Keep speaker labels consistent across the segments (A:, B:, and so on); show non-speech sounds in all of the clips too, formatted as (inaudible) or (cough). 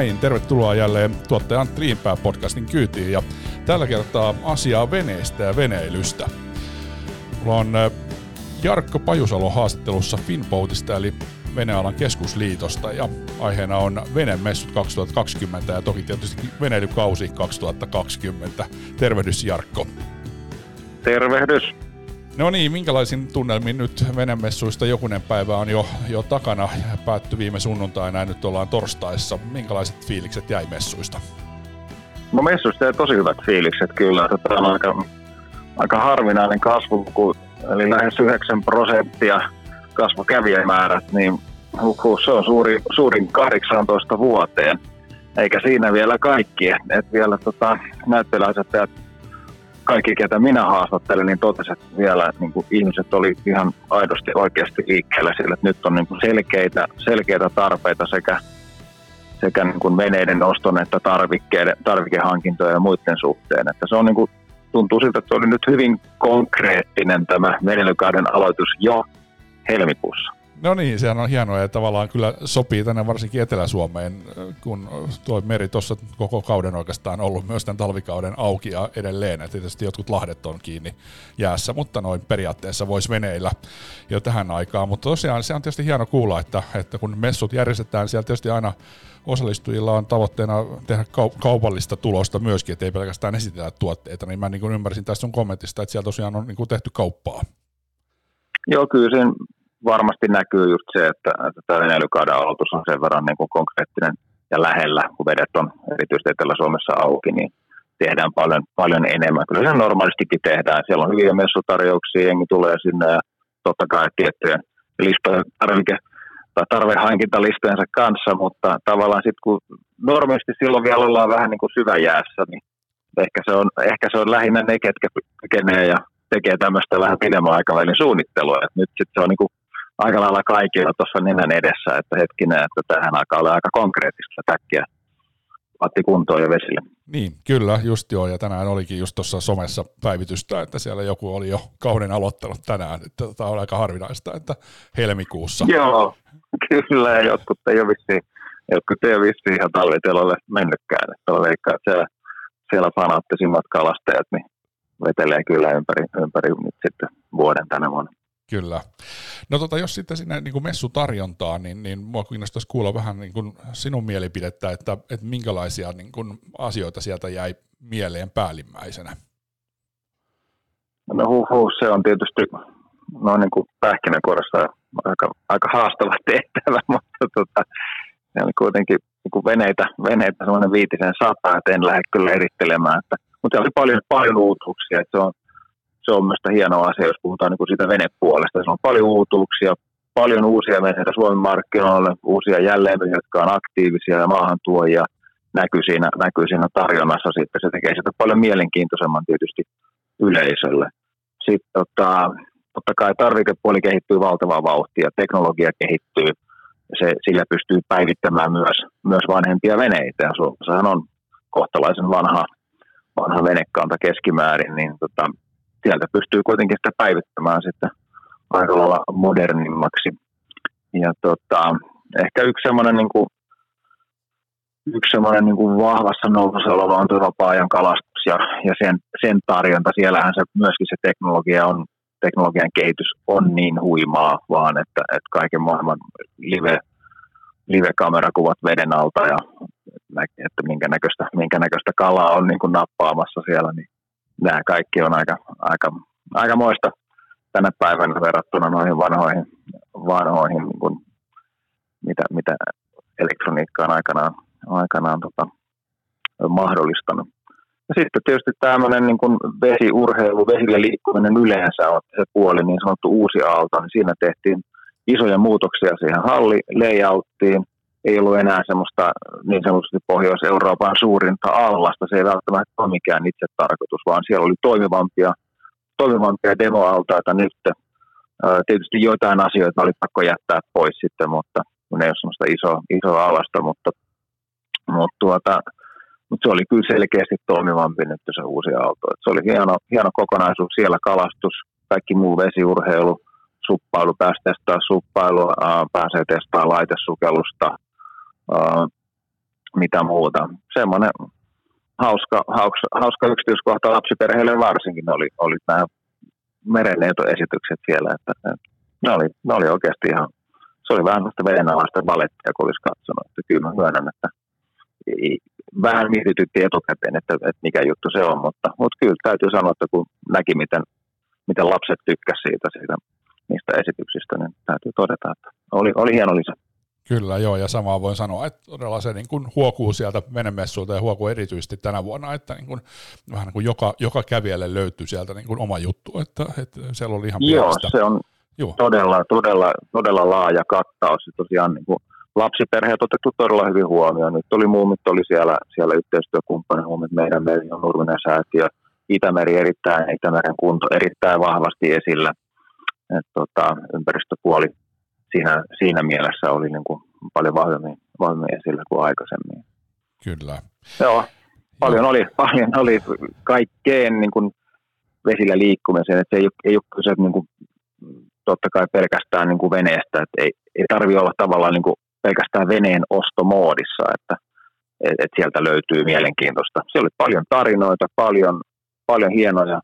A: näin, tervetuloa jälleen tuottaja Antti podcastin kyytiin ja tällä kertaa asiaa veneistä ja veneilystä. Mulla on äh, Jarkko Pajusalo haastattelussa Finboatista eli Venealan keskusliitosta ja aiheena on Venemessut 2020 ja toki tietysti veneilykausi 2020. Tervehdys Jarkko.
B: Tervehdys.
A: No niin, minkälaisin tunnelmin nyt Venemessuista jokunen päivä on jo, jo takana, päätty viime sunnuntaina ja nyt ollaan torstaissa. Minkälaiset fiilikset jäi messuista?
B: No messuista jäi tosi hyvät fiilikset kyllä. Tätä on aika, aika harvinainen kasvu, eli lähes 9 prosenttia kasvukävijämäärät, niin se on suuri, suurin 18 vuoteen. Eikä siinä vielä kaikki, että vielä tota, näyttelijäasettajat kaikki, ketä minä haastattelin, niin totesin, vielä että niin kuin ihmiset oli ihan aidosti oikeasti liikkeellä sillä, että nyt on niin kuin selkeitä, selkeitä tarpeita sekä, sekä niin kuin veneiden oston että tarvikkeiden, tarvikehankintojen ja muiden suhteen. Että se on niin kuin, tuntuu siltä, että oli nyt hyvin konkreettinen tämä veneilykauden aloitus jo helmikuussa.
A: No niin, sehän on hienoa ja tavallaan kyllä sopii tänne varsinkin Etelä-Suomeen, kun tuo meri tuossa koko kauden oikeastaan ollut myös tämän talvikauden auki ja edelleen. että tietysti jotkut lahdet on kiinni jäässä, mutta noin periaatteessa voisi veneillä jo tähän aikaan. Mutta tosiaan se on tietysti hieno kuulla, että, että kun messut järjestetään, siellä tietysti aina osallistujilla on tavoitteena tehdä kaupallista tulosta myöskin, että ei pelkästään esitellä tuotteita, niin mä niin kuin ymmärsin tästä sun kommentista, että siellä tosiaan on niin kuin tehty kauppaa.
B: Joo, kyllä sen varmasti näkyy just se, että, että tämä veneilykauden aloitus on sen verran niin kuin konkreettinen ja lähellä, kun vedet on erityisesti Etelä-Suomessa auki, niin tehdään paljon, paljon enemmän. Kyllä se normaalistikin tehdään. Siellä on hyviä messutarjouksia, jengi tulee sinne ja totta kai tiettyjen listojen tarvike, tai tarvehankintalistojensa kanssa, mutta tavallaan sitten kun normaalisti silloin vielä ollaan vähän niin kuin syväjäässä, niin ehkä se on, ehkä se on lähinnä ne, ketkä kykenee ja tekee tämmöistä vähän pidemmän aikavälin suunnittelua. Et nyt sitten se on niin kuin aika lailla kaikilla tuossa nenän edessä, että hetkinen, että tähän aikaan oli aika konkreettista täkkiä otti kuntoon jo vesille.
A: Niin, kyllä, just joo, ja tänään olikin just tuossa somessa päivitystä, että siellä joku oli jo kauden aloittanut tänään, että tämä on aika harvinaista, että helmikuussa.
B: Joo, kyllä, ja jotkut ei ole vissiin, jotkut ei ole vissiin ihan talvitelolle mennytkään, että veikkaa, että siellä, siellä fanaattisimmat kalastajat, niin vetelee kyllä ympäri, ympäri nyt sitten vuoden tänä vuonna.
A: Kyllä. No tota, jos sitten sinne niin kuin messutarjontaa, niin, niin mua kiinnostaisi kuulla vähän niin kuin sinun mielipidettä, että, että minkälaisia niin kuin asioita sieltä jäi mieleen päällimmäisenä?
B: No huh, huh, se on tietysti noin niin kuin pähkinänkuoressa aika, aika haastava tehtävä, (laughs) mutta tota, se oli kuitenkin niin kuin veneitä, veneitä semmoinen viitisen sata, että en lähde kyllä erittelemään. Että, mutta siellä oli paljon, paljon uutuuksia, että se on, se on myös hieno asia, jos puhutaan niin kuin siitä venepuolesta. Se on paljon uutuuksia, paljon uusia veneitä Suomen markkinoille, uusia jälleenmyyjiä, jotka on aktiivisia ja maahantuojia näkyy siinä, näkyy siinä tarjonnassa sitten. Se tekee sitä paljon mielenkiintoisemman tietysti yleisölle. Sitten tota, totta kai tarvikepuoli kehittyy valtavaa vauhtia, teknologia kehittyy, se, sillä pystyy päivittämään myös, myös vanhempia veneitä. Ja Suomessahan on kohtalaisen vanha, vanha venekanta keskimäärin, niin tota, sieltä pystyy kuitenkin sitä päivittämään sitten aika lailla modernimmaksi. Ja tota, ehkä yksi semmoinen niin kuin, yksi semmoinen niin kuin vahvassa nousussa oleva on tuo vapaa-ajan kalastus ja, ja sen, sen tarjonta. Siellähän se, myöskin se teknologia on, teknologian kehitys on niin huimaa vaan, että, että kaiken maailman live, live-kamerakuvat veden alta ja että minkä näköistä, minkä näköistä kalaa on niin kuin nappaamassa siellä, niin nämä kaikki on aika, aika, aika moista tänä päivänä verrattuna noihin vanhoihin, vanhoihin niin kuin, mitä, mitä elektroniikka on aikanaan, aikanaan tota, mahdollistanut. Ja sitten tietysti tämmöinen niin kuin vesiurheilu, vesillä liikkuminen yleensä on se puoli, niin sanottu uusi aalto, niin siinä tehtiin isoja muutoksia siihen halli layouttiin, ei ollut enää semmoista niin sanotusti Pohjois-Euroopan suurinta allasta. Se ei välttämättä ole mikään itse tarkoitus, vaan siellä oli toimivampia, toimivampia demoaltaita nyt. Tietysti joitain asioita oli pakko jättää pois sitten, mutta kun ei ole semmoista isoa, isoa alasta, mutta, mutta, tuota, mutta se oli kyllä selkeästi toimivampi nyt se uusi. Et se oli hieno, hieno kokonaisuus siellä kalastus, kaikki muu vesiurheilu, suppailu, pääsi testaa suppailua, pääsee testaamaan laitesukellusta, mitä muuta. Semmoinen hauska, hauska, hauska yksityiskohta lapsiperheille varsinkin oli, oli nämä merenneitoesitykset siellä, että, että ne, oli, ne oli oikeasti ihan, se oli vähän sellaista vedenalaista valettia, kun olisi katsonut, että kyllä mä myönnän, että vähän mietitytti etukäteen, että, että mikä juttu se on, mutta, mutta kyllä täytyy sanoa, että kun näki, miten, miten lapset tykkäsivät siitä, siitä niistä esityksistä, niin täytyy todeta, että oli, oli hieno lisä.
A: Kyllä, joo, ja samaa voin sanoa, että todella se niin kuin huokuu sieltä venemessuilta ja huokuu erityisesti tänä vuonna, että niin kuin, vähän niin kuin joka, joka kävijälle löytyy sieltä niin kuin oma juttu, että, että siellä oli ihan
B: Joo, pienistä. se on joo. Todella, todella, todella laaja kattaus, ja tosiaan niin kuin lapsiperheet otettu todella hyvin huomioon. Nyt oli muumit, oli siellä, siellä yhteistyökumppani huomioon, meidän Meri on Nurminen säätiö, Itämeri erittäin, Itämeren kunto erittäin vahvasti esillä. Et, tota, ympäristöpuoli siinä, siinä mielessä oli niin kuin paljon vahvemmin, vahvemmin esillä kuin aikaisemmin.
A: Kyllä.
B: Joo, paljon Joo. oli, paljon oli kaikkeen niin kuin vesillä liikkumiseen, että se ei, ei ole kyse niin kuin, totta kai pelkästään niin kuin veneestä, että ei, ei tarvi olla tavallaan niin kuin pelkästään veneen ostomoodissa, että et, et sieltä löytyy mielenkiintoista. Siellä oli paljon tarinoita, paljon, paljon hienoja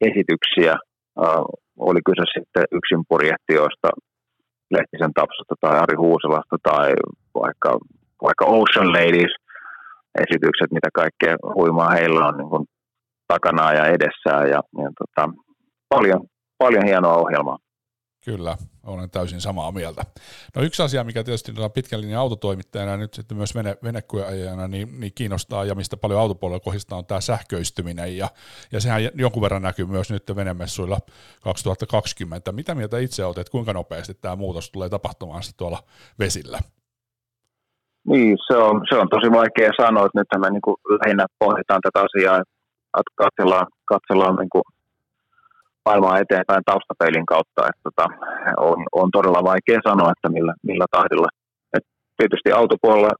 B: esityksiä. Uh, oli kyse sitten yksin purjehtioista, Lehtisen Tapsasta tai Ari Huuselasta tai vaikka, vaikka Ocean Ladies esitykset, mitä kaikkea huimaa heillä on niin takana ja edessään ja, ja tota, paljon, paljon hienoa ohjelmaa.
A: Kyllä, olen täysin samaa mieltä. No yksi asia, mikä tietysti pitkän linjan autotoimittajana ja nyt sitten myös vene, venekyöajajana niin, niin kiinnostaa ja mistä paljon autopuolella kohdista on tämä sähköistyminen ja, ja sehän jonkun verran näkyy myös nyt venemessuilla 2020. Mitä mieltä itse olet, että kuinka nopeasti tämä muutos tulee tapahtumaan sitten tuolla vesillä?
B: Niin, se on, se on tosi vaikea sanoa, että nyt me niin lähinnä pohditaan tätä asiaa, että katsellaan, katsellaan niin kuin maailmaa eteenpäin taustapeilin kautta. Että tota, on, on, todella vaikea sanoa, että millä, millä tahdilla. Et tietysti autopuolella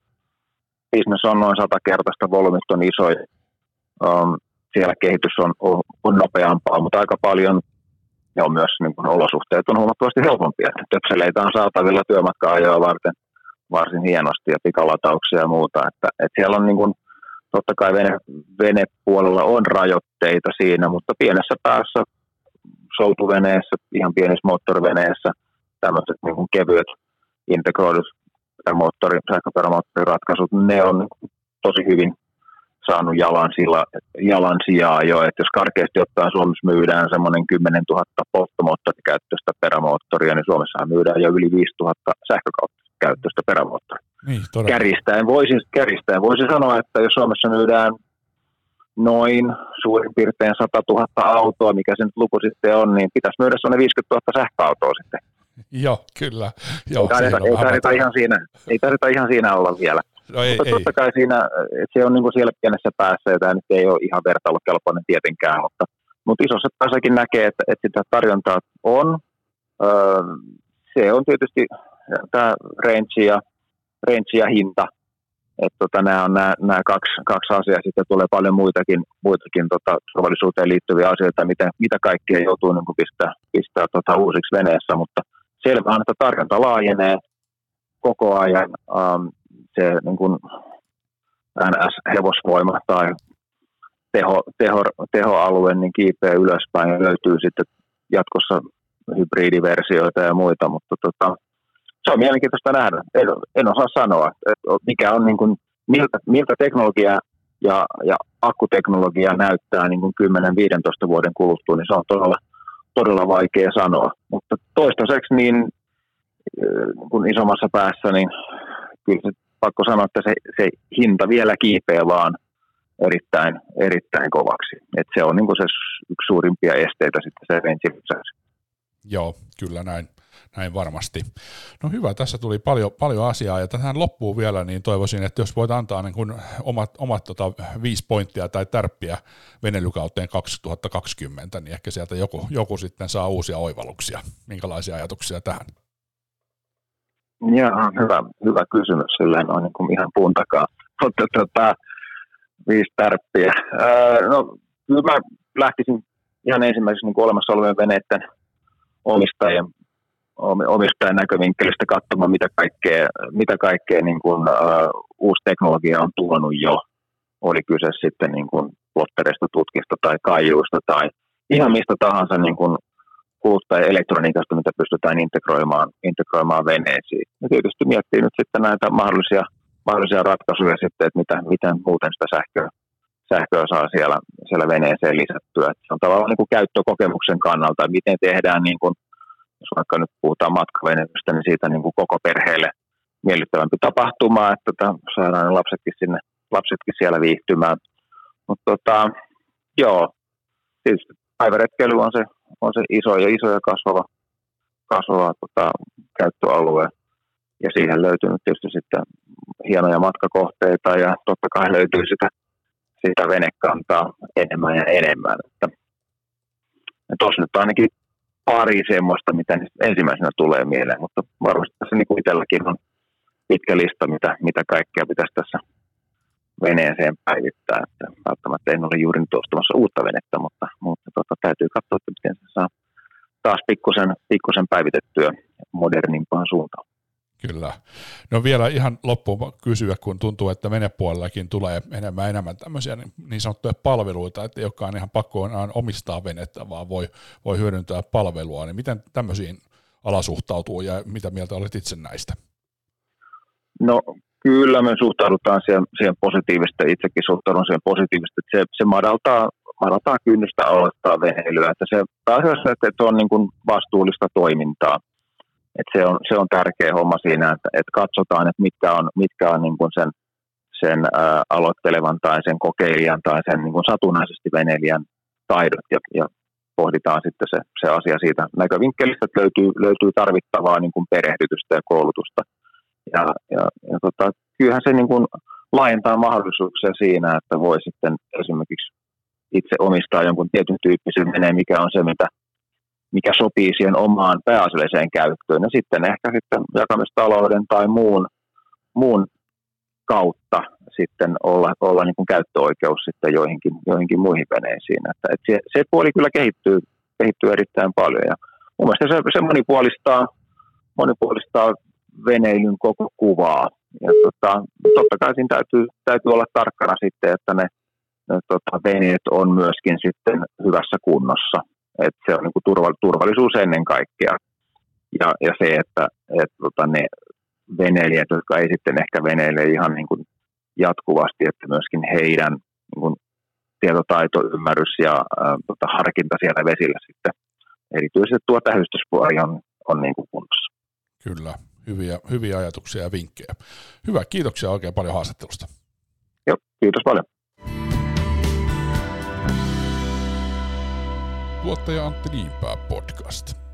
B: business on noin satakertaista, volyymit on isoja. Um, siellä kehitys on, on, on nopeampaa, mutta aika paljon ja on myös niin kuin, olosuhteet on huomattavasti helpompia. Töpseleitä on saatavilla työmatka-ajoa varten varsin hienosti ja pikalatauksia ja muuta. Että, että siellä on niin kuin, totta kai vene, venepuolella on rajoitteita siinä, mutta pienessä päässä soutuveneessä, ihan pienissä moottoriveneessä, tämmöiset niin kuin kevyet integroidut moottori, sähköperämoottoriratkaisut, ne on tosi hyvin saanut jalan, sillä, jalan sijaa jo, että jos karkeasti ottaen Suomessa myydään semmoinen 10 000 polttomoottorikäyttöistä perämoottoria, niin Suomessa myydään jo yli 5 000 sähkökäyttöistä perämoottoria.
A: Niin,
B: kärjistäen, voisi, kärjistäen voisi sanoa, että jos Suomessa myydään noin suurin piirtein 100 000 autoa, mikä se nyt luku sitten on, niin pitäisi myydä sellainen 50 000 sähköautoa sitten.
A: Joo, kyllä. Joo,
B: ei tarvita, ei, tarvita ihan siinä, ei tarvita ihan siinä olla vielä. No ei, mutta totta ei. kai siinä, että se on niin kuin siellä pienessä päässä, ja tämä nyt ei ole ihan vertailukelpoinen tietenkään, mutta, mutta isossa päässäkin näkee, että, että sitä tarjontaa on. Öö, se on tietysti tämä range ja, range ja hinta, että tota, nämä on nämä, nämä kaksi, kaksi asiaa. Sitten tulee paljon muitakin, muitakin tota, turvallisuuteen liittyviä asioita, mitä, mitä kaikkea joutuu niin kuin pistää, pistää tota, uusiksi veneessä, mutta selvä on, että tarjonta laajenee koko ajan. Um, se niin kuin NS-hevosvoima tai teho, teho, tehoalue niin kiipeä ylöspäin ja löytyy sitten jatkossa hybridiversioita ja muita, mutta tota, se on mielenkiintoista nähdä. En, en osaa sanoa, että mikä on niin kuin, miltä, miltä teknologia ja, ja akkuteknologia näyttää niin kuin 10-15 vuoden kuluttua, niin se on todella, todella vaikea sanoa. Mutta toistaiseksi niin äh, kun isommassa päässä, niin kyllä se, pakko sanoa, että se, se hinta vielä kiipeää vaan erittäin, erittäin kovaksi. Et se on niin se yksi suurimpia esteitä sitten se
A: Joo, kyllä näin näin varmasti. No hyvä, tässä tuli paljon, paljon asiaa ja tähän loppuu vielä, niin toivoisin, että jos voit antaa niin kuin omat, omat tota, viisi pointtia tai tärppiä venelykauteen 2020, niin ehkä sieltä joku, joku sitten saa uusia oivalluksia. Minkälaisia ajatuksia tähän?
B: Joo, hyvä, hyvä kysymys, silleen on niin kuin ihan puun takaa. Mutta tota, viisi tärppiä. Öö, no, kyllä mä lähtisin ihan ensimmäiseksi niin olemassa olevien veneiden omistajien omistajan näkövinkkelistä katsomaan, mitä kaikkea, mitä kaikkea niin kuin, uh, uusi teknologia on tuonut jo. Oli kyse sitten niin kuin plottereista, tutkista tai kaijuista tai ihan mistä tahansa niin kuin kuluttaja elektroniikasta, mitä pystytään integroimaan, integroimaan veneisiin. Ja tietysti miettii nyt sitten näitä mahdollisia, mahdollisia ratkaisuja sitten, että mitä, miten muuten sitä sähköä, sähköä saa siellä, siellä veneeseen lisättyä. Että se on tavallaan niin kuin käyttökokemuksen kannalta, miten tehdään, niin kuin, jos vaikka nyt puhutaan matkaveneestä, niin siitä niin kuin koko perheelle miellyttävämpi tapahtuma, että tota, saadaan lapsetkin, sinne, lapsetkin siellä viihtymään. Mutta tota, joo, tietysti päiväretkeily on se, on se iso ja iso ja kasvava, kasvava tota, käyttöalue. Ja siihen löytyy nyt tietysti sitten hienoja matkakohteita ja totta kai löytyy sitä, sitä venekantaa enemmän ja enemmän. Tuossa nyt ainakin pari semmoista, mitä ensimmäisenä tulee mieleen, mutta varmasti tässä niin kuin itselläkin on pitkä lista, mitä, mitä kaikkea pitäisi tässä veneeseen päivittää. Että välttämättä en ole juuri nyt ostamassa uutta venettä, mutta, mutta tota, täytyy katsoa, että miten se saa taas pikkusen, pikkusen päivitettyä
A: No vielä ihan loppuun kysyä, kun tuntuu, että venepuolellakin tulee enemmän enemmän tämmöisiä niin, niin sanottuja palveluita, että joka on ihan pakko on omistaa venettä, vaan voi, voi hyödyntää palvelua, niin miten tämmöisiin ala suhtautuu ja mitä mieltä olet itse näistä?
B: No Kyllä me suhtaudutaan siihen, siihen positiivisesti, itsekin suhtaudun siihen positiivisesti, että se, se madaltaa, madaltaa kynnystä aloittaa veneilyä, että se pääasiassa, että se on niin kuin vastuullista toimintaa. Että se, on, se on tärkeä homma siinä, että, että katsotaan, että mitkä on, mitkä on niin sen, sen ää, aloittelevan tai sen kokeilijan tai sen niin satunnaisesti veneilijän taidot ja, ja pohditaan sitten se, se asia siitä. Näkövinkkelistä, että löytyy, löytyy tarvittavaa niin kuin perehdytystä ja koulutusta – ja, ja, ja tota, kyllähän se niin kuin laajentaa mahdollisuuksia siinä, että voi sitten esimerkiksi itse omistaa jonkun tietyn tyyppisen veneen, mikä on se, mitä, mikä sopii siihen omaan pääasialliseen käyttöön. Ja sitten ehkä sitten jakamistalouden tai muun, muun kautta sitten olla, olla niin kuin käyttöoikeus sitten joihinkin, joihinkin muihin veneisiin. Että, että se, se, puoli kyllä kehittyy, kehittyy erittäin paljon ja mun mielestä se, se monipuolistaa, monipuolistaa veneilyn koko kuvaa. Ja tota, totta kai siinä täytyy, täytyy olla tarkkana sitten, että ne, ne tota, veneet on myöskin sitten hyvässä kunnossa. Et se on niin turva, turvallisuus ennen kaikkea. Ja, ja se, että et, tota, ne veneilijät, jotka ei sitten ehkä veneile ihan niin kuin jatkuvasti, että myöskin heidän niin kuin tietotaito, ymmärrys ja ää, tota, harkinta siellä vesillä sitten erityisesti tuo tähystyspuoli on, on niin kuin kunnossa.
A: Kyllä, hyviä, hyviä ajatuksia ja vinkkejä. Hyvä, kiitoksia oikein paljon haastattelusta.
B: Joo, kiitos paljon.
A: Tuottaja Antti Niinpää podcast.